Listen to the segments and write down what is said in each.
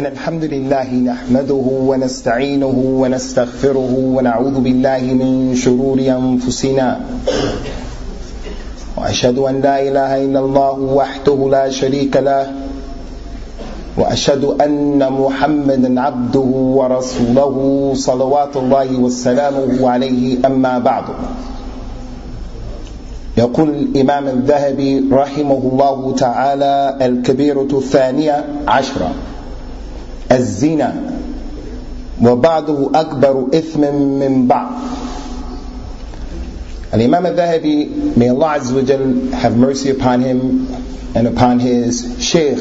أن الحمد لله نحمده ونستعينه ونستغفره ونعوذ بالله من شرور أنفسنا. وأشهد أن لا إله إلا الله وحده لا شريك له. وأشهد أن محمدا عبده ورسوله صلوات الله وسلامه عليه أما بعد. يقول الإمام الذهبي رحمه الله تعالى الكبيرة الثانية عشرة. الزنا وبعضه أكبر إثم من بعض الإمام الذهبي may Allah wa Jal have mercy upon him and upon his Shaykh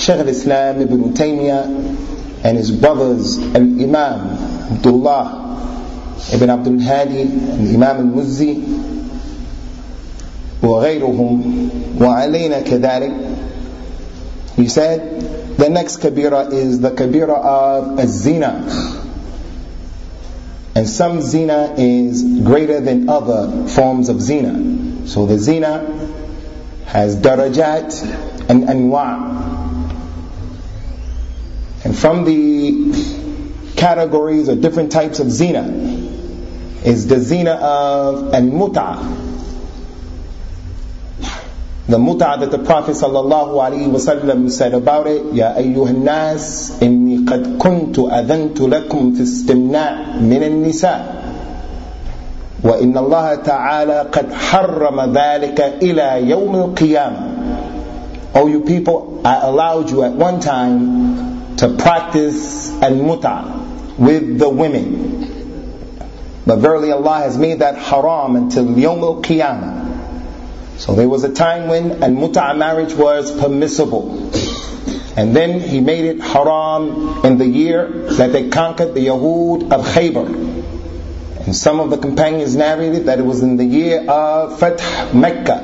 Shaykh al-Islam Ibn Taymiyyah and his brothers Al-Imam Abdullah Ibn Abdul Hadi and Imam al-Muzzi وغيرهم وعلينا كذلك He said the next kabira is the kabira of a zina. And some zina is greater than other forms of zina. So the zina has darajat and anwa. And from the categories or different types of zina is the zina of al-muta the muta that the Prophet sallallahu alaihi wasallam said about it, Ya ayyuhan nas, inni qad kuntu adhantu lakum fi istimna' min an-nisa. وإن الله تعالى قد حرم ذلك إلى يوم القيامة. Oh you people, I allowed you at one time to practice al-muta with the women. But verily Allah has made that haram until yawm al-qiyamah. So there was a time when al-mut'a marriage was permissible. And then he made it haram in the year that they conquered the Yahud of Khaybar. And some of the companions narrated that it was in the year of Fath Mecca.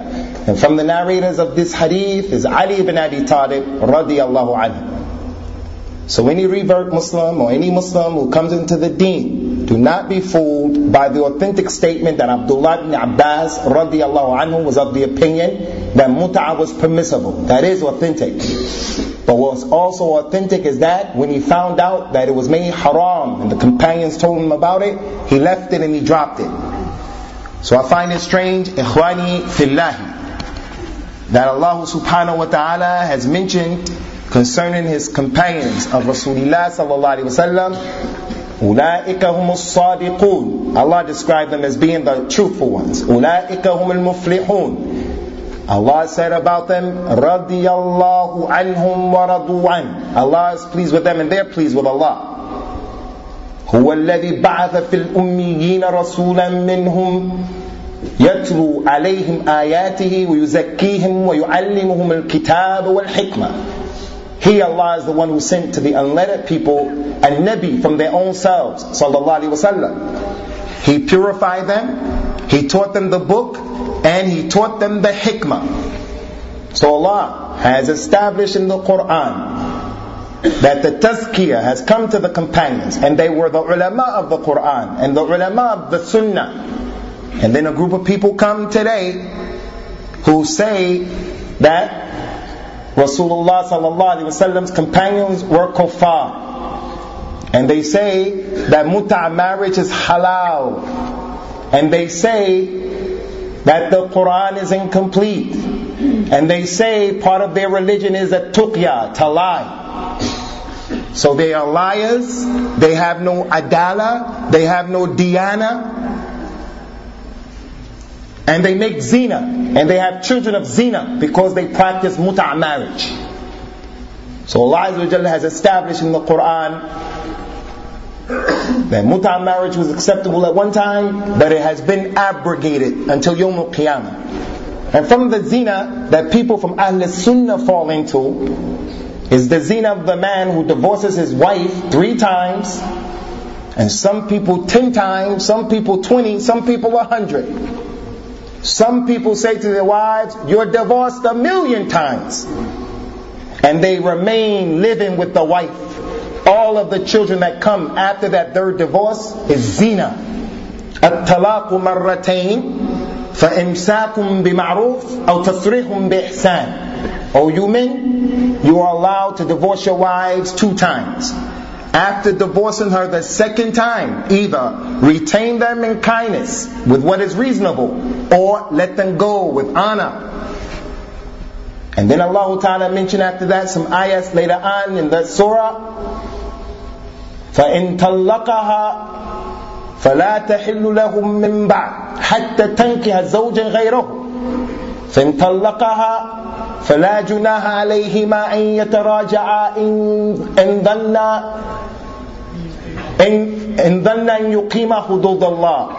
And from the narrators of this hadith is Ali ibn Abi Talib radiyallahu anhu. So any revert Muslim or any Muslim who comes into the deen, do not be fooled by the authentic statement that Abdullah ibn Abbas radiallahu anhu was of the opinion that mut'ah was permissible. That is authentic. But what's also authentic is that when he found out that it was made haram and the companions told him about it, he left it and he dropped it. So I find it strange, ikhwani fillahi, that Allah subhanahu wa ta'ala has mentioned concerning his companions of Rasulullah sallallahu alaihi wasallam أولئك هم الصادقون. Allah described them as being the truthful ones. أولئك هم المفلحون. Allah said about them رضي الله عنهم ورضوا عنه Allah is pleased with them and they're pleased with Allah. هو الذي بعث في الأميين رسولا منهم يتلو عليهم آياته ويزكيهم ويعلمهم الكتاب والحكمة he, Allah, is the one who sent to the unlettered people a Nabi from their own selves, sallallahu alaihi wasallam. He purified them, He taught them the book, and He taught them the hikmah. So Allah has established in the Quran that the tazkiyah has come to the companions, and they were the ulama of the Quran, and the ulama of the sunnah. And then a group of people come today who say that Rasulullah sallallahu wasallam's companions were kuffar. And they say that muta' marriage is halal. And they say that the Quran is incomplete. And they say part of their religion is a taqiyya, to lie. So they are liars, they have no adala, they have no diyana, and they make zina, and they have children of zina because they practice muta' marriage. So Allah has established in the Quran that muta' marriage was acceptable at one time, but it has been abrogated until Yom Qiyamah. And from the zina that people from Ahl Sunnah fall into is the zina of the man who divorces his wife three times, and some people ten times, some people twenty, some people a hundred. Some people say to their wives, You're divorced a million times. And they remain living with the wife. All of the children that come after that third divorce is zina. الطلاق مرتين فإمساك بمعروف أو تصريح بإحسان O you men, you are allowed to divorce your wives two times. After divorcing her the second time, either retain them in kindness with what is reasonable, or let them go with honor. And then Allah Ta'ala mentioned after that some ayahs later on in the surah. فإن طلقها فلا تحل لهم من بعد حتى تنكح زوجا غيره فإن طلقها فلا جناح عليهما أن يتراجعا إن إن ظنا إن إن ظنا أن يقيما حدود الله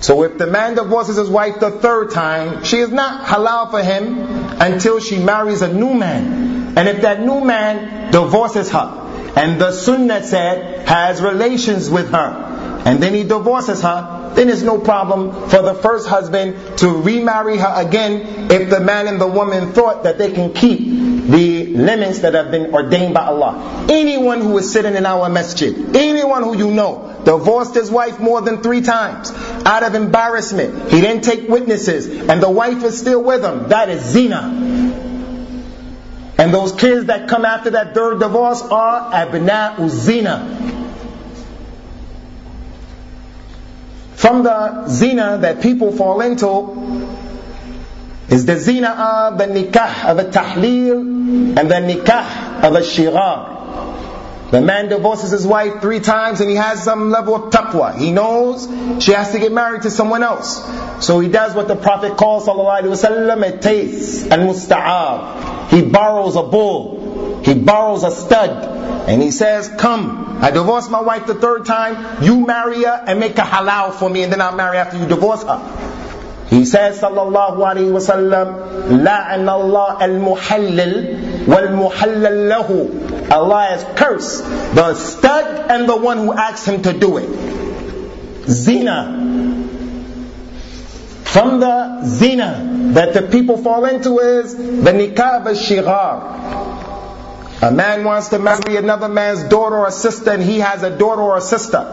So if the man divorces his wife the third time, she is not halal for him until she marries a new man. And if that new man divorces her, and the sunnah said has relations with her, and then he divorces her, then it's no problem for the first husband to remarry her again if the man and the woman thought that they can keep the limits that have been ordained by Allah. Anyone who is sitting in our masjid, anyone who you know, divorced his wife more than three times out of embarrassment, he didn't take witnesses, and the wife is still with him, that is zina. And those kids that come after that third divorce are abna'u zina. From the zina that people fall into is the zina of the nikah of a tahleel and the nikah of a shigar. The man divorces his wife three times and he has some level of taqwa. He knows she has to get married to someone else. So he does what the Prophet calls sallallahu alaihi wasallam a taste and musta'ar. He borrows a bull. He borrows a stud. And he says, come, I divorced my wife the third time. You marry her and make her halal for me, and then I'll marry after you divorce her. He says, sallallahu alayhi wa sallam, لَعَنَ اللَّهَ الْمُحَلِّلِ وَالْمُحَلَّلْ لَهُ Allah has cursed the stud and the one who asks him to do it. Zina. From the zina that the people fall into is the nikah al-shighar. A man wants to marry another man's daughter or sister, and he has a daughter or a sister.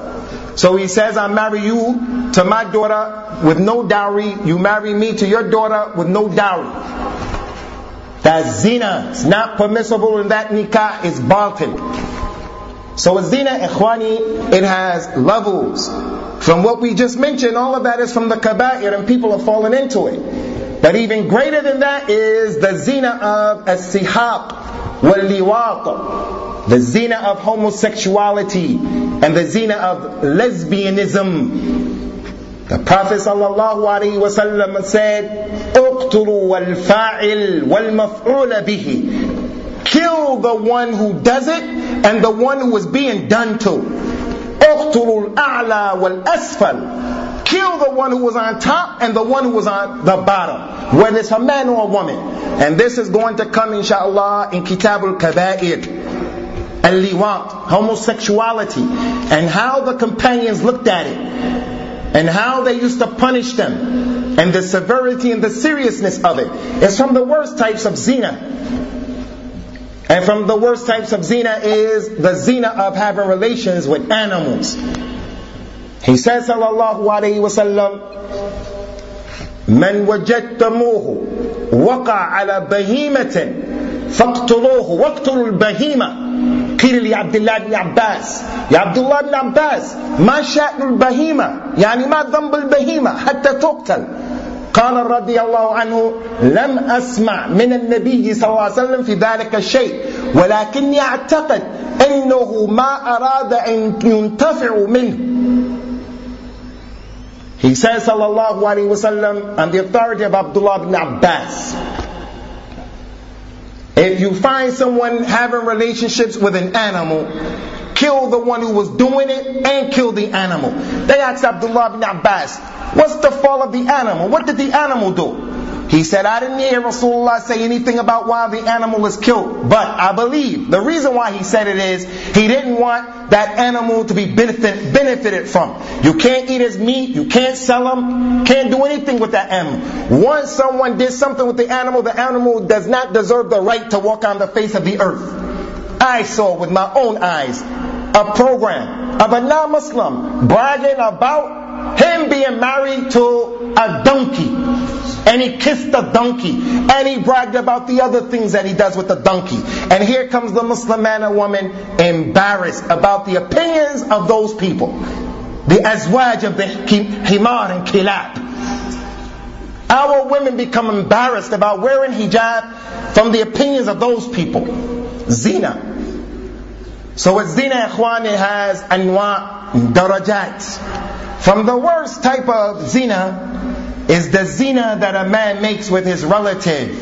So he says, I marry you to my daughter with no dowry. You marry me to your daughter with no dowry. That's zina. It's not permissible in that nikah is batil. So with zina, ikhwani, it has levels. From what we just mentioned, all of that is from the kaba'ir and people have fallen into it. But even greater than that is the zina of as-sihaq, واللواط the zina of homosexuality and the zina of lesbianism the Prophet ﷺ said اقتلوا والفاعل والمفعول به kill the one who does it and the one who is being done to اقتلوا الأعلى والأسفل kill the one who was on top and the one who was on the bottom, whether it's a man or a woman. And this is going to come, inshallah, in Kitabul Kaba'ir. Al-Liwat, homosexuality, and how the companions looked at it, and how they used to punish them, and the severity and the seriousness of it. It's from the worst types of zina. And from the worst types of zina is the zina of having relations with animals. He says sallallahu alayhi wa sallam, من وجدتموه وقع على بهيمة فاقتلوه. واقتلوا البهيمة. قيل لعبد الله بن عباس يا عبد الله بن عباس ما شأن البهيمة؟ يعني ما ذنب البهيمة حتى تقتل. قال رضي الله عنه لم أسمع من النبي صلى الله عليه وسلم في ذلك الشيء ولكني أعتقد أنه ما أراد أن ينتفع منه. He says, sallallahu alaihi wasallam, on the authority of Abdullah ibn Abbas, if you find someone having relationships with an animal, kill the one who was doing it and kill the animal. They asked Abdullah ibn Abbas, what's the fault of the animal? What did the animal do? He said, I didn't hear Rasulullah say anything about why the animal is killed. But I believe the reason why he said it is he didn't want that animal to be benefit, benefited from. You can't eat his meat, you can't sell him, can't do anything with that animal. Once someone did something with the animal, the animal does not deserve the right to walk on the face of the earth. I saw with my own eyes a program of a non-Muslim bragging about him being married to a donkey and he kissed the donkey, and he bragged about the other things that he does with the donkey. And here comes the Muslim man or woman embarrassed about the opinions of those people. The azwaj of the himar and kilab. Our women become embarrassed about wearing hijab from the opinions of those people. Zina. So with zina, ikhwan, it has anwa, darajat. From the worst type of zina is the zina that a man makes with his relative.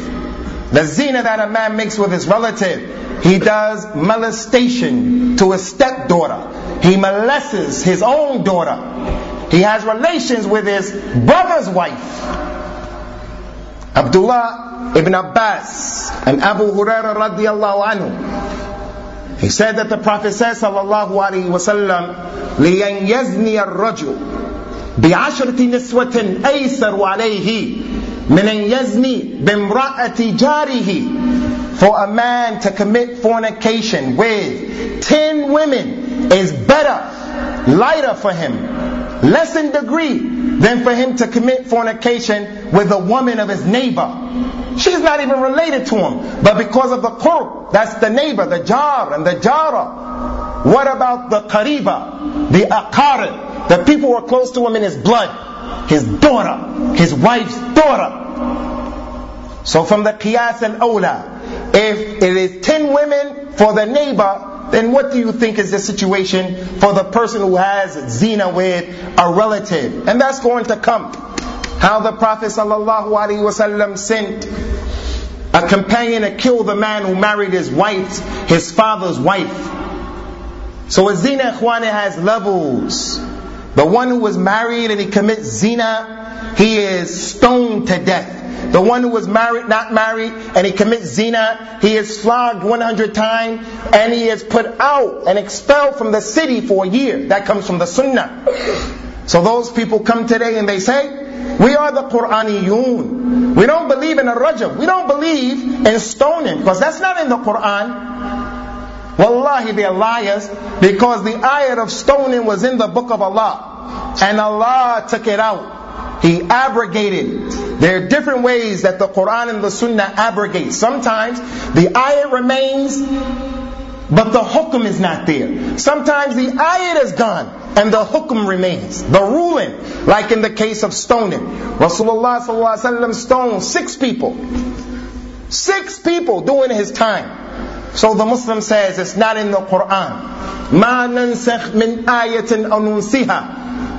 The zina that a man makes with his relative. He does molestation to his stepdaughter. He molests his own daughter. He has relations with his brother's wife. Abdullah ibn Abbas and Abu Hurairah radiallahu anhu he said that the Prophet says, sallallahu alaihi wasallam, لِيَنْ يَزْنِيَ الرَّجُلُ بِعَشْرَةِ نِسْوَةٍ أَيْسَرُ عَلَيْهِ مِنْ أَنْ يَزْنِي بِامْرَأَةِ جَارِهِ For a man to commit fornication with ten women is better, lighter for him, less in degree than for him to commit fornication with a woman of his neighbor. She's not even related to him. But because of the qurb, that's the neighbor, the jar and the jara. What about the qariba, the aqarib, the people who are close to him in his blood, his daughter, his wife's daughter. So from the qiyas and awla, if it is ten women for the neighbor, then what do you think is the situation for the person who has zina with a relative? And that's going to come. How the Prophet ﷺ sent a companion to kill the man who married his wife, his father's wife. So a zina ikhwana has levels. The one who was married and he commits zina, he is stoned to death. The one who was married, not married, and he commits zina, he is flogged 100 times and he is put out and expelled from the city for a year. That comes from the sunnah. So those people come today and they say, we are the Quraniyun. We don't believe in a rajam. We don't believe in stoning because that's not in the Quran. Wallahi, they're liars because the ayat of stoning was in the book of Allah and Allah took it out. He abrogated. There are different ways that the Quran and the Sunnah abrogate. Sometimes the ayat remains but the hukum is not there. Sometimes the ayat is gone and the hukum remains. The ruling, like in the case of stoning. Rasulullah stoned six people. Six people doing his time. So the Muslim says it's not in the Quran. ما ننسخ من آية أو ننسها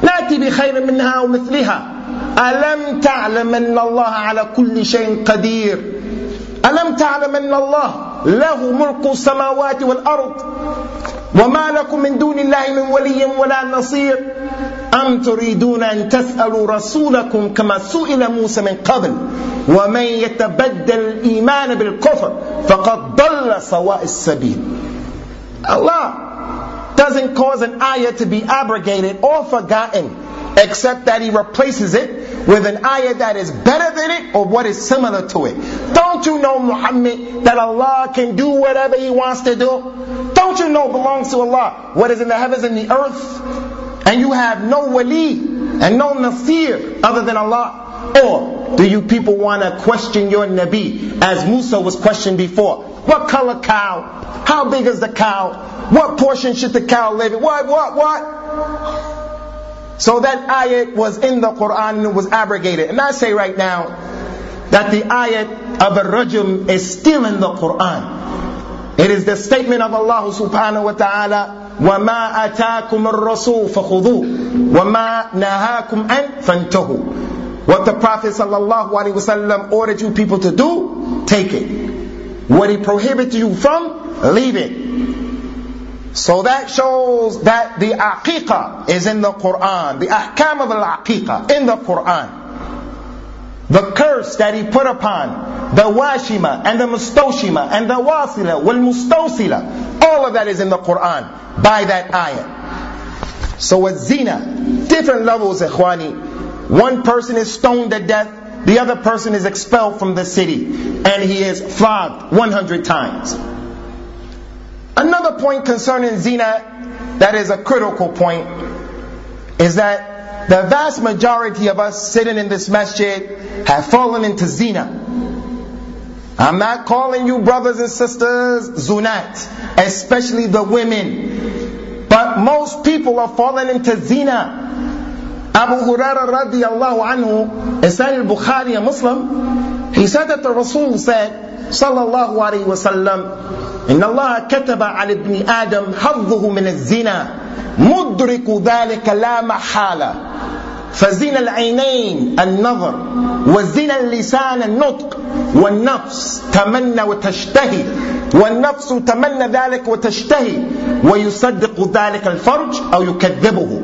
نأتي بخير منها ومثلها ألم تعلم أن الله على كل شيء قدير؟ ألم تعلم أن الله له ملك السماوات والأرض وما لكم من دون الله من ولي ولا نصير؟ أم تريدون أن تسألوا رسولكم كما سئل موسى من قبل؟ ومن يتبدل الإيمان بالكفر فقد ضل سواء السبيل. Allah doesn't cause an ayah to be abrogated or forgotten. Except that he replaces it with an ayah that is better than it or what is similar to it. Don't you know, Muhammad, that Allah can do whatever He wants to do? Don't you know belongs to Allah what is in the heavens and the earth? And you have no wali and no nasir other than Allah. Or do you people want to question your Nabi as Musa was questioned before? What color cow? How big is the cow? What portion should the cow live in? What, what, what? So that ayat was in the Quran and it was abrogated. And I say right now that the ayat of al-rajm is still in the Quran. It is the statement of Allah subhanahu wa ta'ala وَمَا أَتَاكُمُ الرَّسُولُ فَخُذُوهُ وَمَا نَهَاكُمْ أَنْ فَانْتَهُوا What the Prophet sallallahu alaihi wasallam ordered you people to do, take it. What he prohibited you from, leave it. So that shows that the aqiqah is in the Quran. The ahkam of al-aqiqah in the Quran. The curse that he put upon the washima and the mustoshima and the wasila wal mustosila. All of that is in the Quran by that ayah. So with zina, different levels, ikhwani. One person is stoned to death, the other person is expelled from the city, and he is flogged 100 times. Another point concerning zina that is a critical point is that the vast majority of us sitting in this masjid have fallen into zina. I'm not calling you brothers and sisters zunat, especially the women. But most people are falling into zina. Abu Huraira radiallahu anhu, in Sahih al-Bukhari and Muslim, he said that the Rasul said, sallallahu alayhi wa sallam, إن الله كتب على ابن آدم حظه من الزنا مدرك ذلك لا محالة فزنا العينين النظر وزنا اللسان النطق والنفس تمنى وتشتهي والنفس تمنى ذلك وتشتهي ويصدق ذلك الفرج أو يكذبه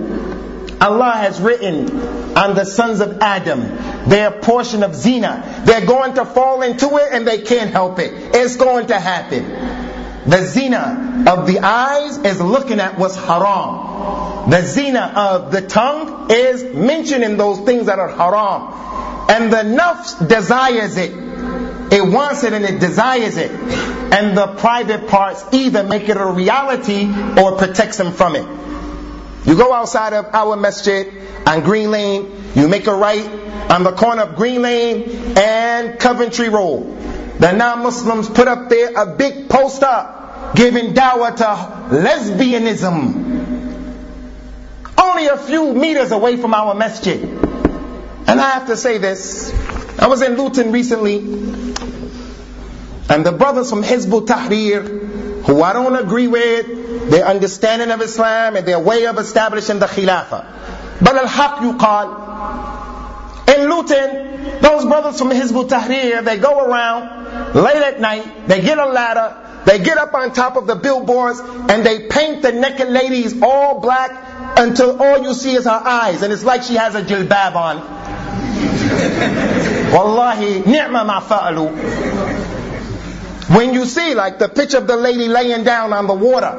Allah has written on the sons of Adam their portion of zina. They're going to fall into it and they can't help it. It's going to happen. The zina of the eyes is looking at what's haram. The zina of the tongue is mentioning those things that are haram. And the nafs desires it. It wants it and it desires it. And the private parts either make it a reality or protects them from it. You go outside of our masjid on Green Lane, you make a right on the corner of Green Lane and Coventry Road. The non-Muslims put up there a big poster giving dawah to lesbianism. Only a few meters away from our masjid. And I have to say this. I was in Luton recently, and the brothers from Hizb Tahrir, who I don't agree with, their understanding of Islam and their way of establishing the Khilafah. But al-haq yuqal. In Luton, those brothers from Hizb Tahrir, they go around late at night, they get a ladder, they get up on top of the billboards, and they paint the naked ladies all black until all you see is her eyes, and it's like she has a jilbab on. Wallahi, ni'ma ma fa'alu. When you see like the picture of the lady laying down on the water,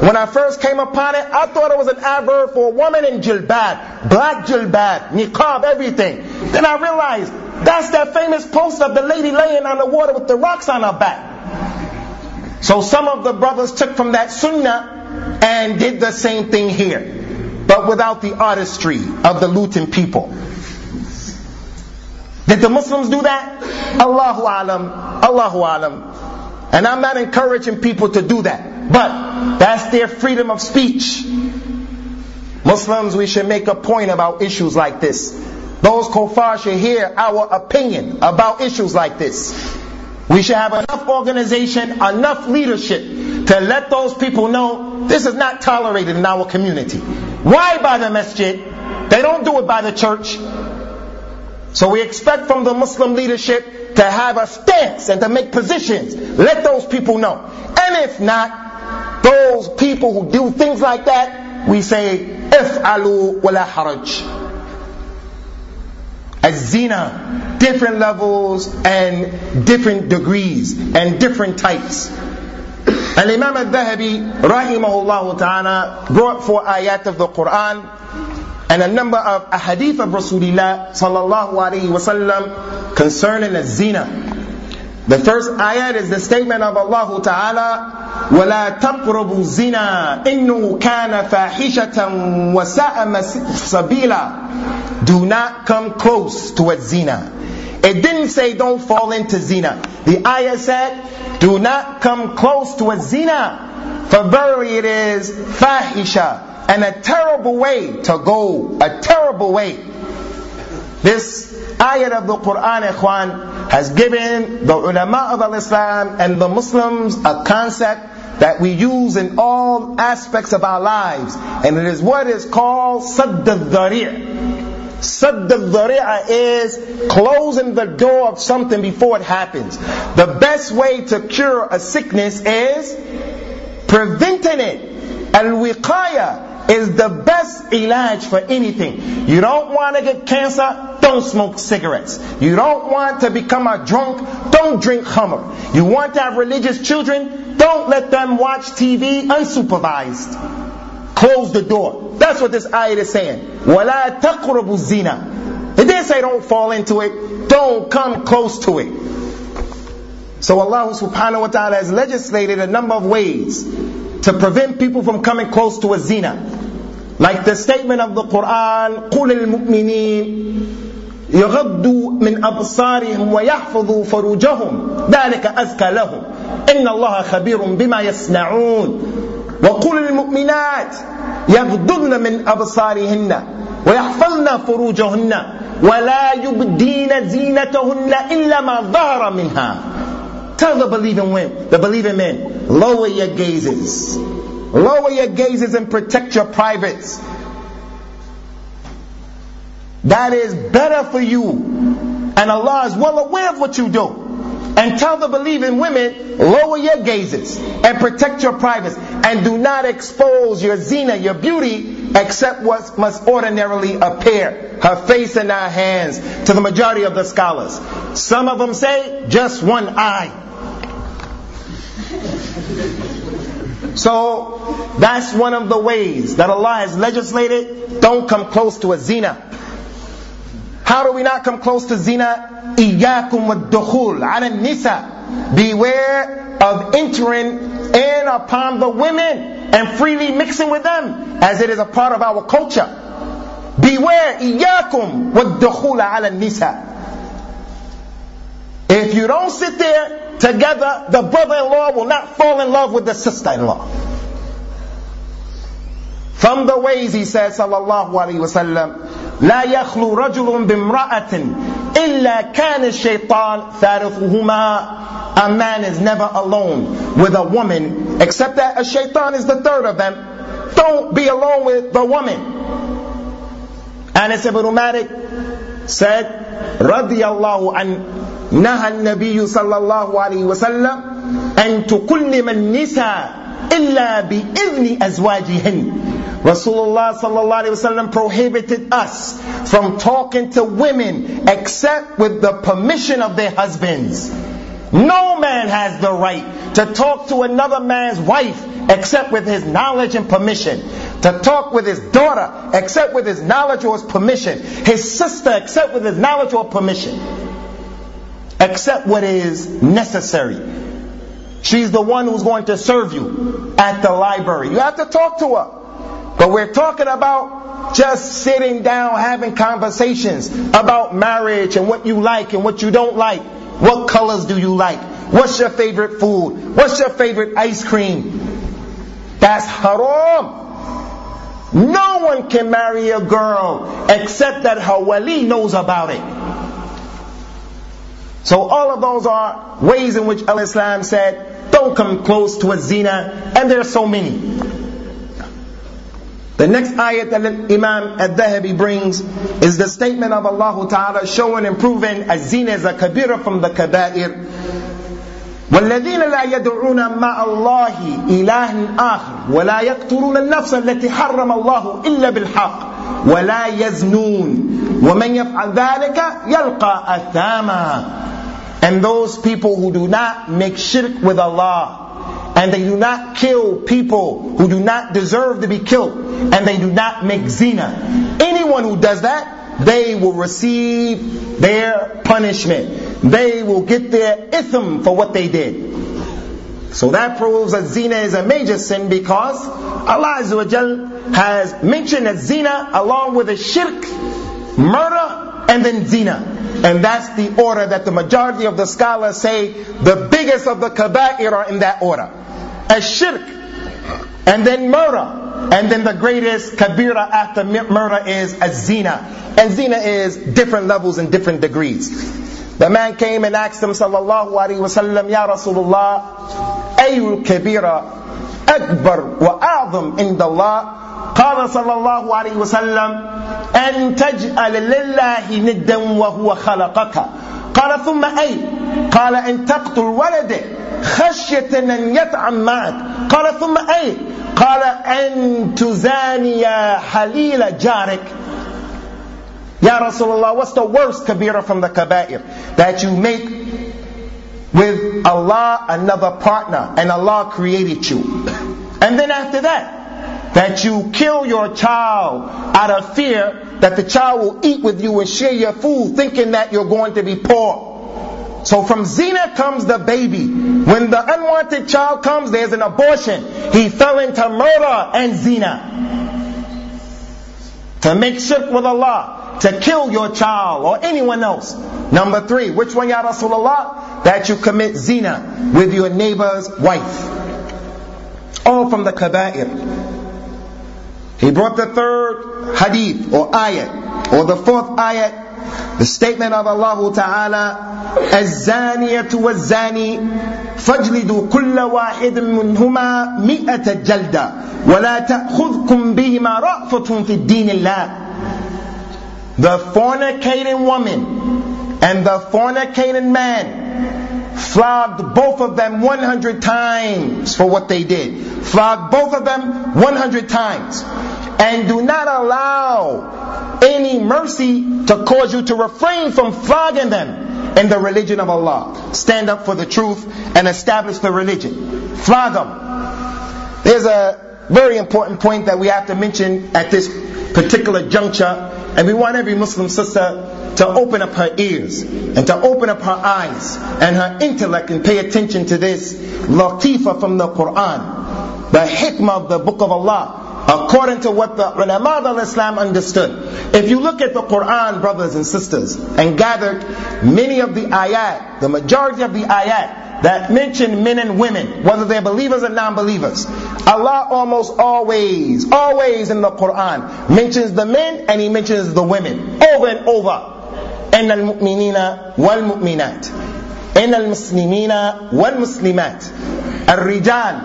when I first came upon it, I thought it was an adverb for a woman in jilbab, black jilbab, niqab, everything. Then I realized that's that famous poster of the lady laying on the water with the rocks on her back. So some of the brothers took from that sunnah and did the same thing here, but without the artistry of the Luton people. Did the Muslims do that? Allahu alam, Allahu alam. And I'm not encouraging people to do that. But that's their freedom of speech. Muslims, we should make a point about issues like this. Those kuffar should hear our opinion about issues like this. We should have enough organization, enough leadership to let those people know this is not tolerated in our community. Why by the masjid? They don't do it by the church. So we expect from the Muslim leadership to have a stance and to make positions. Let those people know. And if not, those people who do things like that, we say, if'alu wala haraj. As zina, different levels and different degrees and different types. And Imam al-Dhahabi, rahimahullah ta'ala, brought four ayat of the Quran and a number of ahadith of Rasulullah sallallahu alaihi wasallam concerning the zina. The first ayat is the statement of Allah Ta'ala, وَلَا تَقْرَبُوا الزِّنَا إِنَّهُ كَانَ فَاحِشَةً وَسَاءَ سَبِيلًا Do not come close to a zina. It didn't say don't fall into zina. The ayah said, do not come close to a zina. For verily it is fahisha, and a terrible way to go, a terrible way. This ayat of the Quran, ikhwan, has given the ulama of Islam and the Muslims a concept that we use in all aspects of our lives. And it is what is called sadd al-dhari' Sadd al is closing the door of something before it happens. The best way to cure a sickness is preventing it. Al-wiqaya is the best elage for anything. You don't want to get cancer? Don't smoke cigarettes. You don't want to become a drunk? Don't drink khamr. You want to have religious children? Don't let them watch TV unsupervised. Close the door. That's what this ayat is saying. وَلَا تَقْرَبُوا zina. It didn't say don't fall into it. Don't come close to it. So Allah subhanahu wa ta'ala has legislated a number of ways to prevent people from coming close to a zina. Like the statement of the Quran, قُلِ الْمُؤْمِنِينَ يغضوا من أبصارهم ويحفظوا فروجهم ذلك أزكى لهم إن الله خبير بما يصنعون. وقل للمؤمنات يغضضن من أبصارهن ويحفظن فروجهن ولا يبدين زينتهن إلا ما ظهر منها Tell the believing women, the believing men, lower your gazes. Lower your gazes and protect your privates. That is better for you. And Allah is well aware of what you do. And tell the believing women, lower your gazes and protect your privates. And do not expose your zina, your beauty, except what must ordinarily appear. Her face and her hands, to the majority of the scholars. Some of them say, just one eye. So, that's one of the ways that Allah has legislated. Don't come close to a zina. How do we not come close to zina? إِيَّاكُمْ وَالدُّخُولِ عَلَى النِّسَى Beware of entering in upon the women and freely mixing with them as it is a part of our culture. Beware إِيَّاكُمْ وَالدُّخُولَ عَلَى النِّسَى If you don't sit there together, the brother-in-law will not fall in love with the sister-in-law. From the ways he says, sallallahu alaihi wasallam, لا يخلو رجل بامرأة إلا كان الشيطان ثالثهما A man is never alone with a woman except that a shaitan is the third of them. Don't be alone with the woman. Anas ibn Malik said, رضي الله عنه نهى النبي صلى الله عليه وسلم أن تكلم النساء إلا بإذن أزواجهن Rasulullah sallallahu alaihi wasallam prohibited us from talking to women except with the permission of their husbands. No man has the right to talk to another man's wife except with his knowledge and permission. To talk with his daughter except with his knowledge or his permission. His sister except with his knowledge or permission. Except what is necessary. She's the one who's going to serve you at the library. You have to talk to her. But we're talking about just sitting down having conversations about marriage and what you like and what you don't like. What colors do you like? What's your favorite food? What's your favorite ice cream? That's haram. No one can marry a girl except that her wali knows about it. So all of those are ways in which Al-Islam said, don't come close to a zina, and there are so many. The next ayat that Imam al-Dhahabi brings is the statement of Allah Ta'ala showing and proving az-zina is a kabira from the kabair. والذين لا يدعون مع الله إله آخر ولا يقتلون النفس التي حرم الله إلا بالحق ولا يزنون ومن يفعل ذلك يلقى أثاما and those people who do not make shirk with Allah and they do not kill people who do not deserve to be killed, and they do not make zina. Anyone who does that, they will receive their punishment. They will get their ithm for what they did. So that proves that zina is a major sin because Allah has mentioned that zina along with a shirk, murder, and then zina. And that's the order that the majority of the scholars say the biggest of the kaba'ir are in that order. A shirk, and then murder, and then the greatest kabira after murder is a zina. And zina is different levels and different degrees. The man came and asked him, sallallahu alaihi wasallam, Ya Rasulullah, ayul kabira wa a'zam inda Allah. قال صلى الله عليه وسلم أن تجعل لله ندا وهو خلقك قال ثم أي قال أن تقتل ولدك خشية أن يطعم معك قال ثم أي قال أن تزاني حليل جارك Ya Rasulullah, what's the worst kabira from the kabair? That you make with Allah another partner and Allah created you. And then after that, that you kill your child out of fear that the child will eat with you and share your food thinking that you're going to be poor. So from zina comes the baby. When the unwanted child comes, there's an abortion. He fell into murder and zina. To make shirk with Allah, to kill your child or anyone else. Number three, which one ya Rasulullah? That you commit zina with your neighbor's wife. All from the kaba'ir. He brought the third hadith or ayat or the fourth ayat the statement of Allah Ta'ala, الزانية والزاني فاجلدوا كل واحد منهما مئة جلدة ولا تأخذكم بهما رأفة في الدين الله The fornicating woman and the fornicating man flogged both of them 100 times for what they did. Flogged both of them 100 times. And do not allow any mercy to cause you to refrain from flogging them in the religion of Allah. Stand up for the truth and establish the religion. Flog them. There's a very important point that we have to mention at this particular juncture, and we want every Muslim sister to open up her ears and to open up her eyes and her intellect and pay attention to this latifa from the Quran, the hikmah of the book of Allah according to what the ulama of Islam understood. If you look at the Quran, brothers and sisters, and gathered many of the ayat, the majority of the ayat that mention men and women, whether they're believers or non-believers, Allah almost always, always in the Quran mentions the men and He mentions the women over and over. إن المؤمنين والمؤمنات إن المسلمين والمسلمات الرجال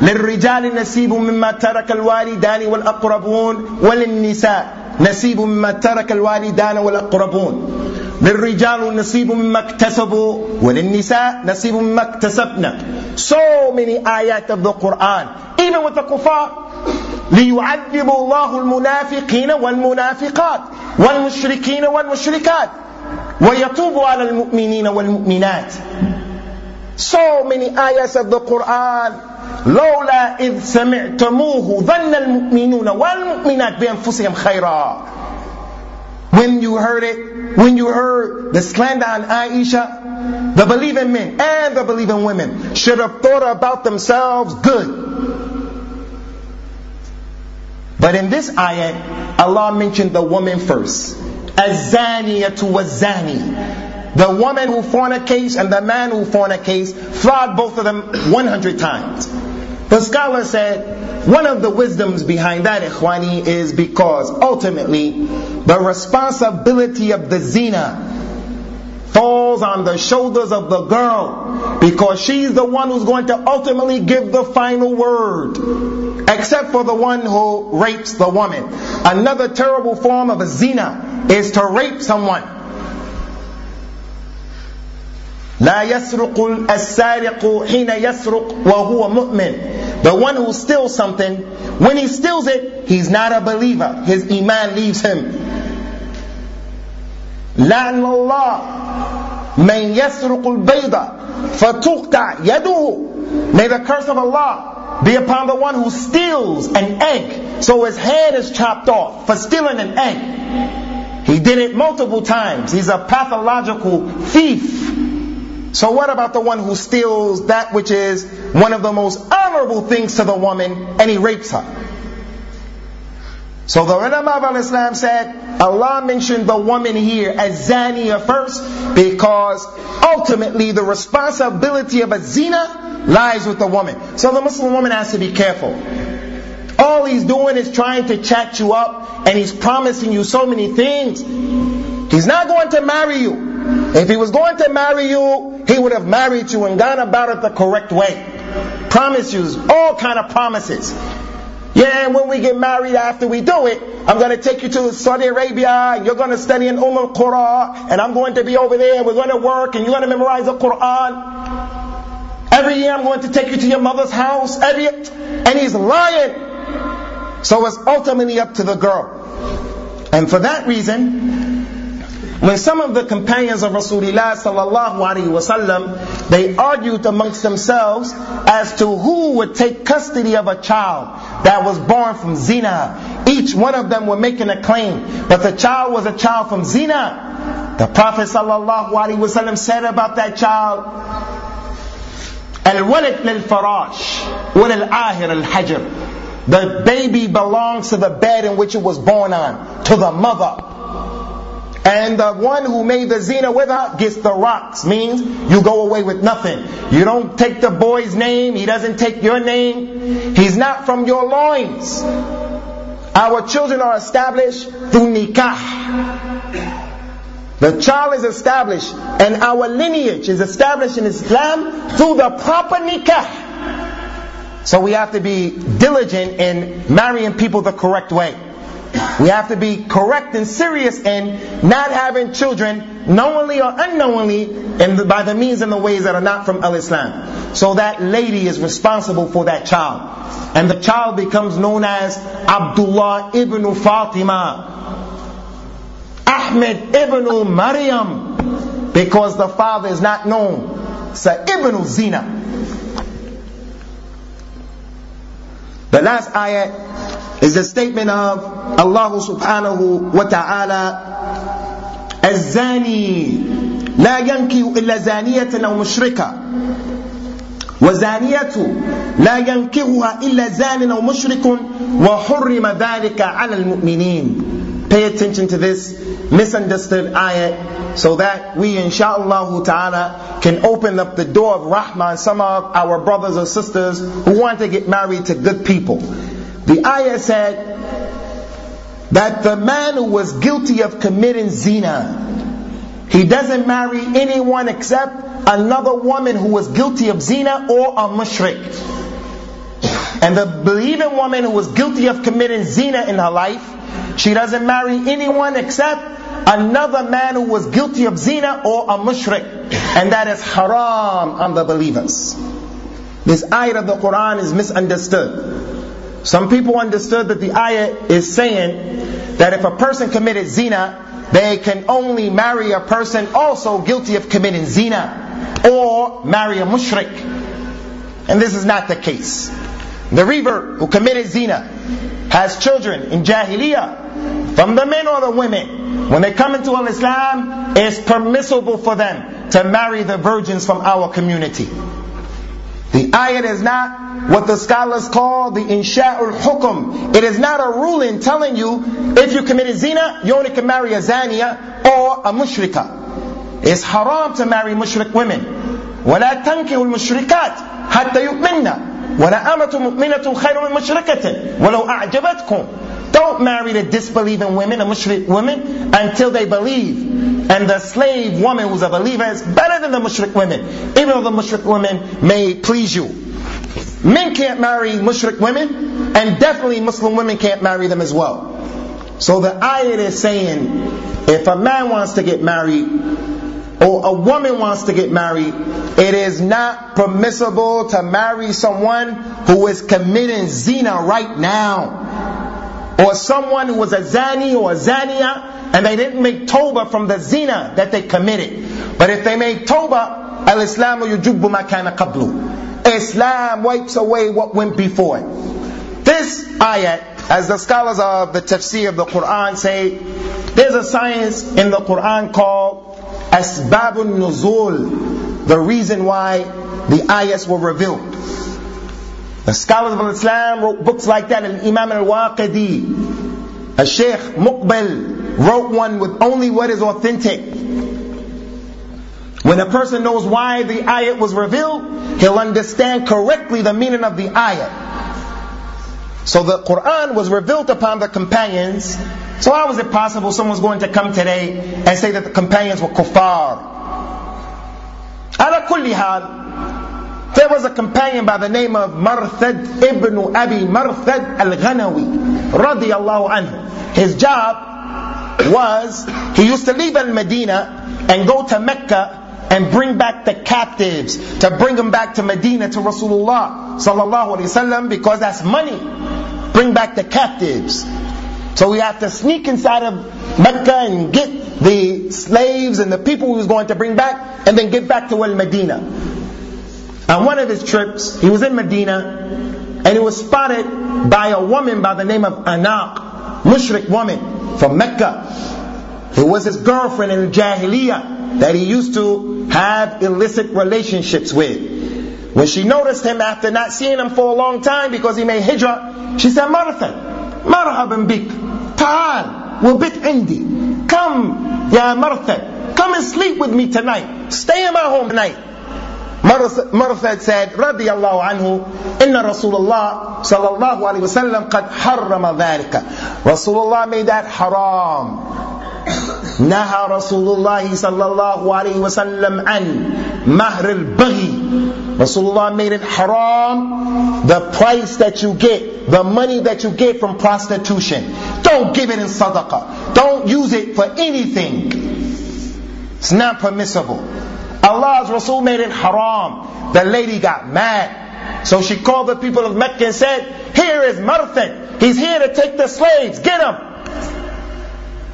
للرجال نسيب مما ترك الوالدان والأقربون وللنساء نسيب مما ترك الوالدان والأقربون. للرجال نصيب مما اكتسبوا وللنساء نصيب مما اكتسبنا so many ayat of the Quran. even with the kuffar ليعذب الله المنافقين والمنافقات والمشركين والمشركات ويتوب على المؤمنين والمؤمنات. So many ayats of the Quran. لولا إذ سمعتموه ظن المؤمنون والمؤمنات بأنفسهم خيرا when you heard it, when you heard the slander on Aisha, the believing men and the believing women should have thought about themselves good. But in this ayat, Allah mentioned the woman first. Az-zaniyatu was-zani. The woman who fornicates and the man who fornicates, flog both of them 100 times. The scholar said, one of the wisdoms behind that, ikhwani, is because ultimately the responsibility of the zina falls on the shoulders of the girl because she's the one who's going to ultimately give the final word except for the one who rapes the woman. Another terrible form of a zina is to rape someone لا يسرق السارق حين يسرق وهو مؤمن the one who steals something, when he steals it, he's not a believer. His iman leaves him. لعن الله من يسرق البيض فتقطع يده May the curse of Allah be upon the one who steals an egg so his head is chopped off for stealing an egg. He did it multiple times. He's a pathological thief. So what about the one who steals that which is one of the most honorable things to the woman and he rapes her? So the ulama of Islam said Allah mentioned the woman here as zaniya first because ultimately the responsibility of a zina lies with the woman. So the Muslim woman has to be careful. All he's doing is trying to chat you up and he's promising you so many things. He's not going to marry you. If he was going to marry you, he would have married you and gone about it the correct way. Promise you, all kind of promises. Yeah, and when we get married after we do it, I'm going to take you to Saudi Arabia, and you're going to study in Umm al-Qura, and I'm going to be over there, we're going to work, and you're going to memorize the Quran. Every year I'm going to take you to your mother's house, every and he's lying. So it's ultimately up to the girl. And for that reason, when some of the companions of Rasulullah sallallahu alaihi wasallam, they argued amongst themselves as to who would take custody of a child that was born from zina. Each one of them were making a claim, but the child was a child from zina. The Prophet sallallahu alaihi wasallam said about that child, الولد للفراش وللآهر الحجر The baby belongs to the bed in which it was born on, to the mother. And the one who made the zina with her gets the rocks, means you go away with nothing. You don't take the boy's name, he doesn't take your name. He's not from your loins. Our children are established through nikah. The child is established and our lineage is established in Islam through the proper nikah. So we have to be diligent in marrying people the correct way. We have to be correct and serious in not having children knowingly or unknowingly the, by the means and the ways that are not from al-Islam. So that lady is responsible for that child. And the child becomes known as Abdullah ibn Fatima. Ahmed ibn Maryam because the father is not known. So ibn Zina. The last ayat is a statement of Allah subhanahu wa ta'ala الزاني لا ينكه إلا زانية أو مشركة وزانية لا ينكهها إلا زان أو مشرك وحرم ذلك على المؤمنين Pay attention to this misunderstood ayat so that we insha'Allah ta'ala can open up the door of rahmah some of our brothers or sisters who want to get married to good people. The ayah said that the man who was guilty of committing zina, he doesn't marry anyone except another woman who was guilty of zina or a mushrik. And the believing woman who was guilty of committing zina in her life, she doesn't marry anyone except another man who was guilty of zina or a mushrik. And that is haram on the believers. This ayah of the Quran is misunderstood. Some people understood that the ayah is saying that if a person committed zina, they can only marry a person also guilty of committing zina or marry a mushrik. And this is not the case. The revert who committed zina has children in jahiliyyah from the men or the women, when they come into Islam, it's permissible for them to marry the virgins from our community. The ayat is not what the scholars call the insha'ul hukum. It is not a ruling telling you if you committed zina, you only can marry a zaniya or a mushrika. It's haram to marry mushrik women. ولا تنكحوا المشركات حتى يؤمنن ولا أمة مؤمنة خير من مشركة ولو أعجبتكم don't marry the disbelieving women, the mushrik women, until they believe. And the slave woman who's a believer is better than the mushrik women, even though the mushrik women may please you. Men can't marry mushrik women, and definitely Muslim women can't marry them as well. So the ayat is saying, if a man wants to get married, or a woman wants to get married, it is not permissible to marry someone who is committing zina right now or someone who was a zani or a zania and they didn't make tawbah from the zina that they committed. But if they made tawbah, al-Islamu yujubbu ma kana qablu. Islam wipes away what went before it. This ayat, as the scholars of the tafsir of the Quran say, there's a science in the Quran called Asbabun Nuzul, the reason why the ayats were revealed. The scholars of Islam wrote books like that, and Imam al-Wahidi, a Sheikh Muqbil wrote one with only what is authentic. When a person knows why the ayat was revealed, he'll understand correctly the meaning of the ayat. So the Quran was revealed upon the companions. So how is it possible someone's going to come today and say that the companions were kuffar? Ala kulli hal, there was a companion by the name of Marthad ibn Abi Marthad al-Ghanawi, radiyallahu anhu. His job was, he used to leave Al-Medina and go to Mecca and bring back the captives, to bring them back to Medina to Rasulullah sallallahu alaihi wasallam because that's money. Bring back the captives. So we have to sneak inside of Mecca and get the slaves and the people he was going to bring back and then get back to Al-Medina. On one of his trips, he was in Medina, and he was spotted by a woman by the name of Anaq, mushrik woman from Mecca, who was his girlfriend in Jahiliyyah that he used to have illicit relationships with. When she noticed him after not seeing him for a long time because he made hijrah, She said, Martha, marhaban bik, ta'al, wabit indi. Come, ya Martha, come and sleep with me tonight. Stay in my home tonight. Martha said, رضي الله عنه, إن رسول الله صلى الله عليه وسلم قد حرم ذلك. Rasulullah made that haram. نهى رسول الله صلى الله عليه وسلم عن مهر البغي Rasulullah made it haram the price that you get the money that you get from prostitution don't give it in sadaqah don't use it for anything it's not permissible Allah's Rasul made it haram the lady got mad so she called the people of Mecca and said here is Marthad he's here to take the slaves get him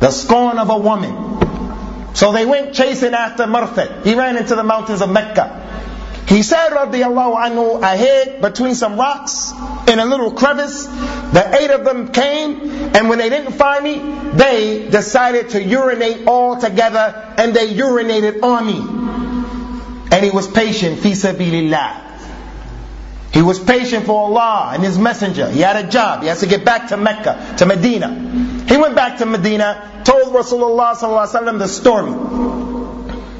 the scorn of a woman. So they went chasing after Marthad. He ran into the mountains of Mecca. He said, radiallahu anhu, hid between some rocks in a little crevice. The eight of them came, and when they didn't find me, they decided to urinate all together, and they urinated on me. And he was patient, fi sabilillah. He was patient for Allah and His Messenger. He had a job. He has to get back to Mecca, to Medina. He went back to Medina, told Rasulullah the story.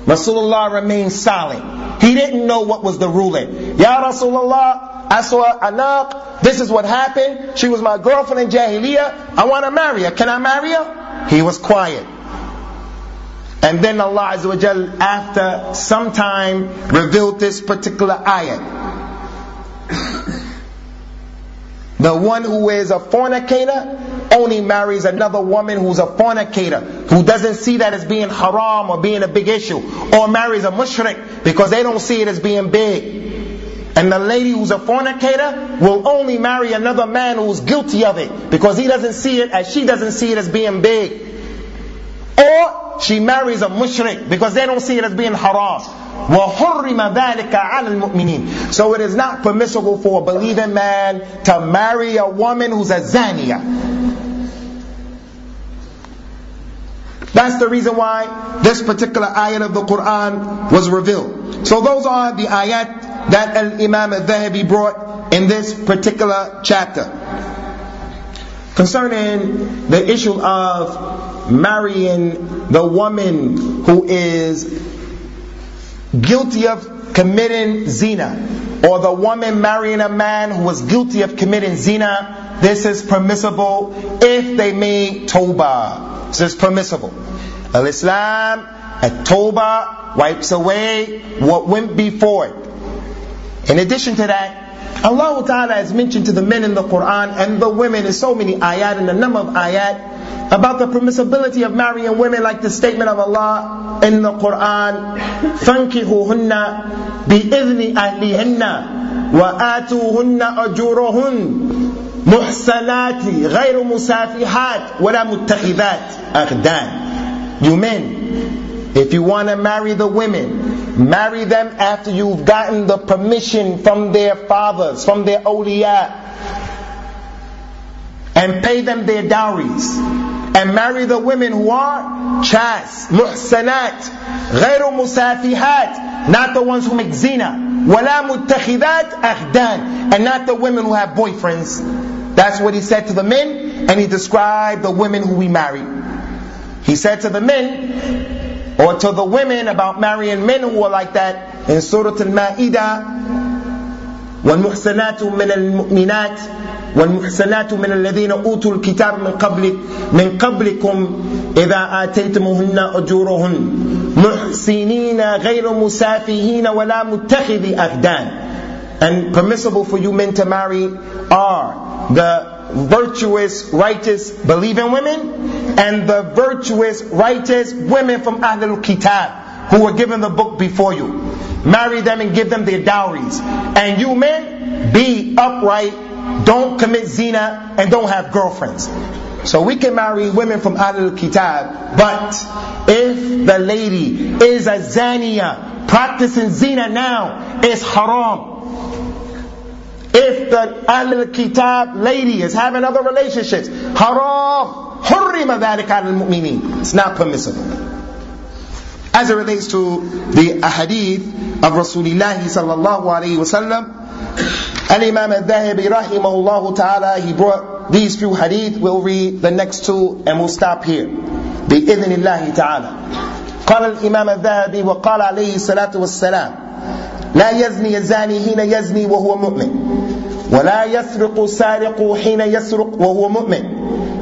Rasulullah remained silent. He didn't know what was the ruling. Ya Rasulullah, I saw Anaq. This is what happened. She was my girlfriend in Jahiliyyah. I want to marry her. Can I marry her? He was quiet. And then Allah Azza wa Jal, after some time, revealed this particular ayat. The one who is a fornicator only marries another woman who's a fornicator, who doesn't see that as being haram or being a big issue, or marries a mushrik because they don't see it as being big. And the lady who's a fornicator will only marry another man who's guilty of it because he doesn't see it as she doesn't see it as being big. Or she marries a mushrik because they don't see it as being haram. وَحُرِّمَ ذَلِكَ عَلَى الْمُؤْمِنِينَ So it is not permissible for a believing man to marry a woman who's a zania. That's the reason why this particular ayat of the Quran was revealed. So those are the ayat that Al-Imam al-Dhahabi brought in this particular chapter. Concerning the issue of marrying the woman who is guilty of committing zina, or the woman marrying a man who was guilty of committing zina, this is permissible if they made tawbah. This is permissible. Al-Islam, a tawbah, wipes away what went before it. In addition to that, Allah Ta'ala has mentioned to the men in the Quran and the women in so many ayat and a number of ayat about the permissibility of marrying women like the statement of Allah in the Quran فَانْكِحُوهُنَّ بِإِذْنِ أَهْلِهِنَّ وَآتُوهُنَّ أَجُورَهُنَّ محسنات غير مسافحات ولا متخذات أخدان You men, if you want to marry the women, marry them after you've gotten the permission from their fathers, from their awliya, and pay them their dowries and marry the women who are chas, muhsanat, غير musafihat, not the ones who make zina, ولا متخذات أخدان, and not the women who have boyfriends. That's what he said to the men, and he described the women who we marry. He said to the men, or to the women about marrying men who are like that in Surah Al-Ma'idah, والمحسنات من المؤمنات والمحسنات من الذين أوتوا الكتاب من قبل من قبلكم إذا آتيتموهن أجورهن محسنين غير مسافهين ولا متخذي أخدان and permissible for you men to marry are the virtuous, righteous, believing women and the virtuous, righteous women from Ahlul Kitab who were given the book before you. Marry them and give them their dowries. And you men, be upright, don't commit zina, and don't have girlfriends. So we can marry women from Al Kitab. but if the lady is a zania, practicing zina now, it's haram. If the Al Kitab lady is having other relationships, haram, hurrima dhalika al-mu'mineen. It's not permissible as it relates to the ahadith of Rasulullah sallallahu alayhi wasallam. Al Imam al Dhahabi rahimahullah ta'ala, he brought these few hadith. We'll read the next two and we'll stop here. The الله taala. قال الإمام الذهبي وقال عليه الصلاة والسلام لا يزني الزاني حين يزني وهو مؤمن ولا يسرق سارق حين يسرق وهو مؤمن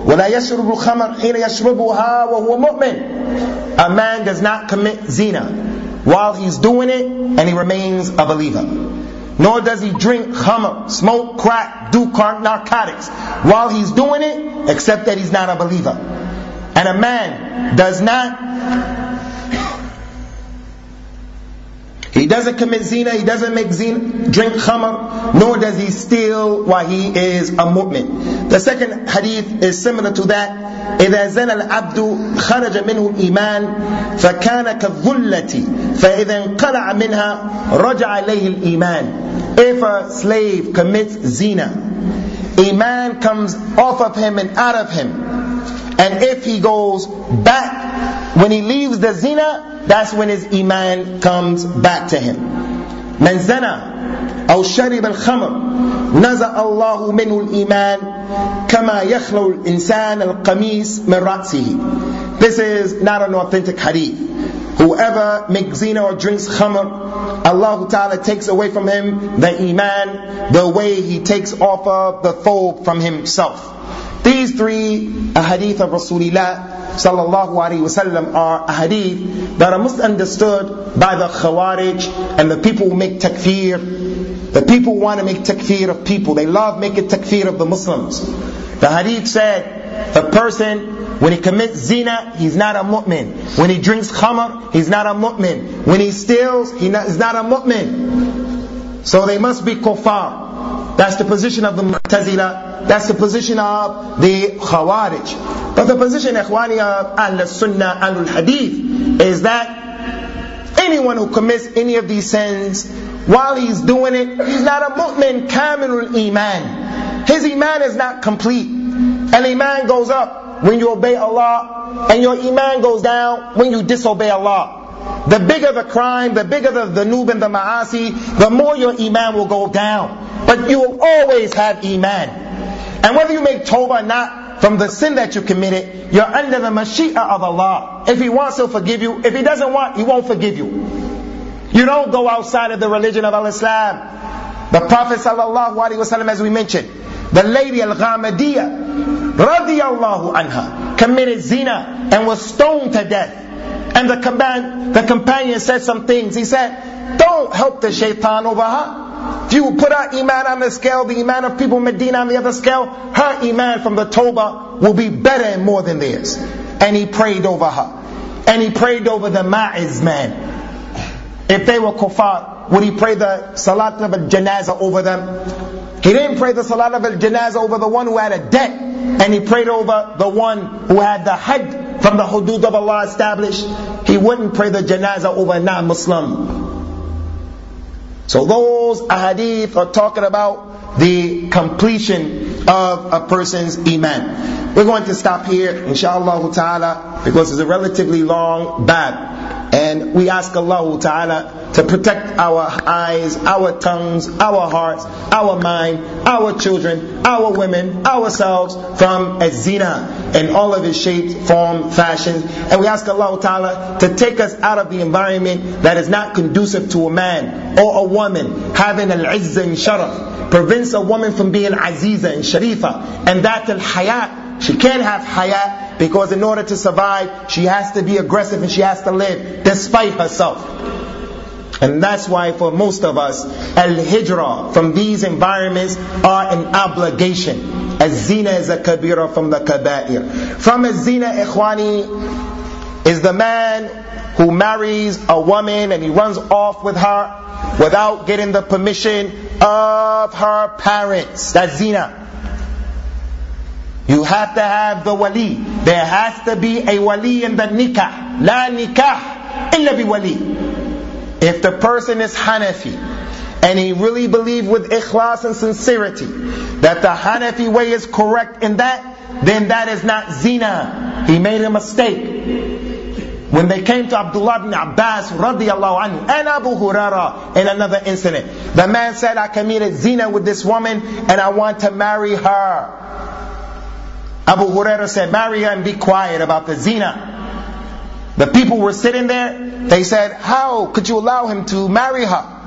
ولا يشرب الخمر حين يشربها وهو مؤمن A man does not commit zina while he's doing it and he remains a believer. Nor does he drink khamr, smoke crack, do narcotics while he's doing it, except that he's not a believer. And a man does not doesn't commit zina, he doesn't make zina, drink khamr, nor does he steal while he is a mu'min. The second hadith is similar to that. إذا زنى العبد خرج منه الإيمان فكان كالظلة فإذا انقلع منها رجع إليه الإيمان If a slave commits zina, Iman comes off of him and out of him. And if he goes back, when he leaves the zina, that's when his iman comes back to him. من زنى أو شرب الخمر نزع الله منه الإيمان كما يخلو الإنسان القميص من رأسه This is not an authentic hadith. Whoever makes zina or drinks khamr, Allah Ta'ala takes away from him the iman the way he takes off of the thobe from himself. These three ahadith of Rasulullah sallallahu alaihi wasallam are ahadith that are misunderstood by the Khawarij and the people who make takfir. The people want to make takfir of people. They love making takfir of the Muslims. The hadith said, a person, when he commits zina, he's not a mu'min. When he drinks khamr, he's not a mu'min. When he steals, he is not a mu'min. So they must be kuffar. That's the position of the Mu'tazila that's the position of the Khawarij. But the position, Ikhwani, uh, of Ahl Sunnah, Ahl Hadith, is that anyone who commits any of these sins, while he's doing it, he's not a mu'min kamilul iman. His iman is not complete. And iman goes up when you obey Allah, and your iman goes down when you disobey Allah. The bigger the crime, the bigger the, the noob and the ma'asi, the more your iman will go down. But you will always have iman. And whether you make tawbah or not from the sin that you committed, you're under the mashi'ah of Allah. If He wants, He'll forgive you. If He doesn't want, He won't forgive you. You don't go outside of the religion of Al-Islam. The Prophet sallallahu alaihi wasallam, as we mentioned, the lady Al-Ghamidiyah, radiyallahu anha, committed zina and was stoned to death. And the, companion, the companion said some things. He said, don't help the shaitan over her. If you put her iman on the scale, the iman of people in Medina on the other scale, her iman from the tawbah will be better and more than theirs. And he prayed over her. And he prayed over the Ma'iz man. If they were kuffar, would he pray the Salat of al-Janazah over them? He didn't pray the Salat of al-Janazah over the one who had a debt. And he prayed over the one who had the had from the hudud of Allah established. He wouldn't pray the Janazah over a non-Muslim. So those ahadith are talking about the completion of a person's iman. We're going to stop here, inshallah ta'ala, because it's a relatively long bab. And we ask Allah Ta'ala to protect our eyes, our tongues, our hearts, our mind, our children, our women, ourselves from a zina in all of its shapes, form, fashion. And we ask Allah Ta'ala to take us out of the environment that is not conducive to a man or a woman having al-izz and sharaf. Prevents a woman from being aziza and sharifa. And that al-hayat. She can't have hayat because in order to survive, she has to be aggressive and she has to live despite herself. And that's why for most of us, al-hijrah from these environments are an obligation. Az-zina is a kabira from the kaba'ir. From az-zina, ikhwani, is the man who marries a woman and he runs off with her without getting the permission of her parents. That's zina. You have to have the wali. There has to be a wali in the nikah. La nikah illa bi wali. If the person is Hanafi and he really believes with ikhlas and sincerity that the Hanafi way is correct in that, then that is not zina. He made a mistake. when they came to Abdullah ibn Abbas radiallahu anhu and Abu Huraira in another incident, the man said, I committed zina with this woman and I want to marry her. Abu Huraira said, marry her and be quiet about the zina. The people were sitting there, they said, how could you allow him to marry her?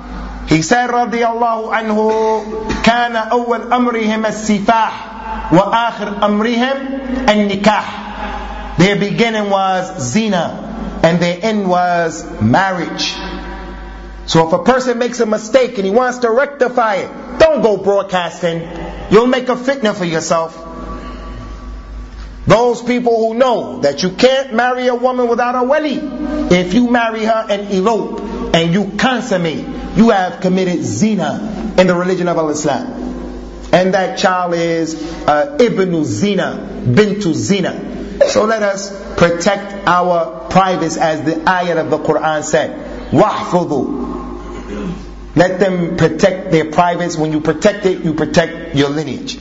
He said رضي الله عنه كان أول أمرهم السفاح وآخر أمرهم النكاح Their beginning was zina and their end was marriage. So if a person makes a mistake and he wants to rectify it, don't go broadcasting. You'll make a fitna for yourself. Those people who know that you can't marry a woman without a wali, if you marry her and elope and you consummate, you have committed zina in the religion of Islam. And that child is uh, Ibn Zina, Bintu Zina. So let us protect our privates as the ayat of the Quran said. Wahfudu. Let them protect their privates. When you protect it, you protect your lineage.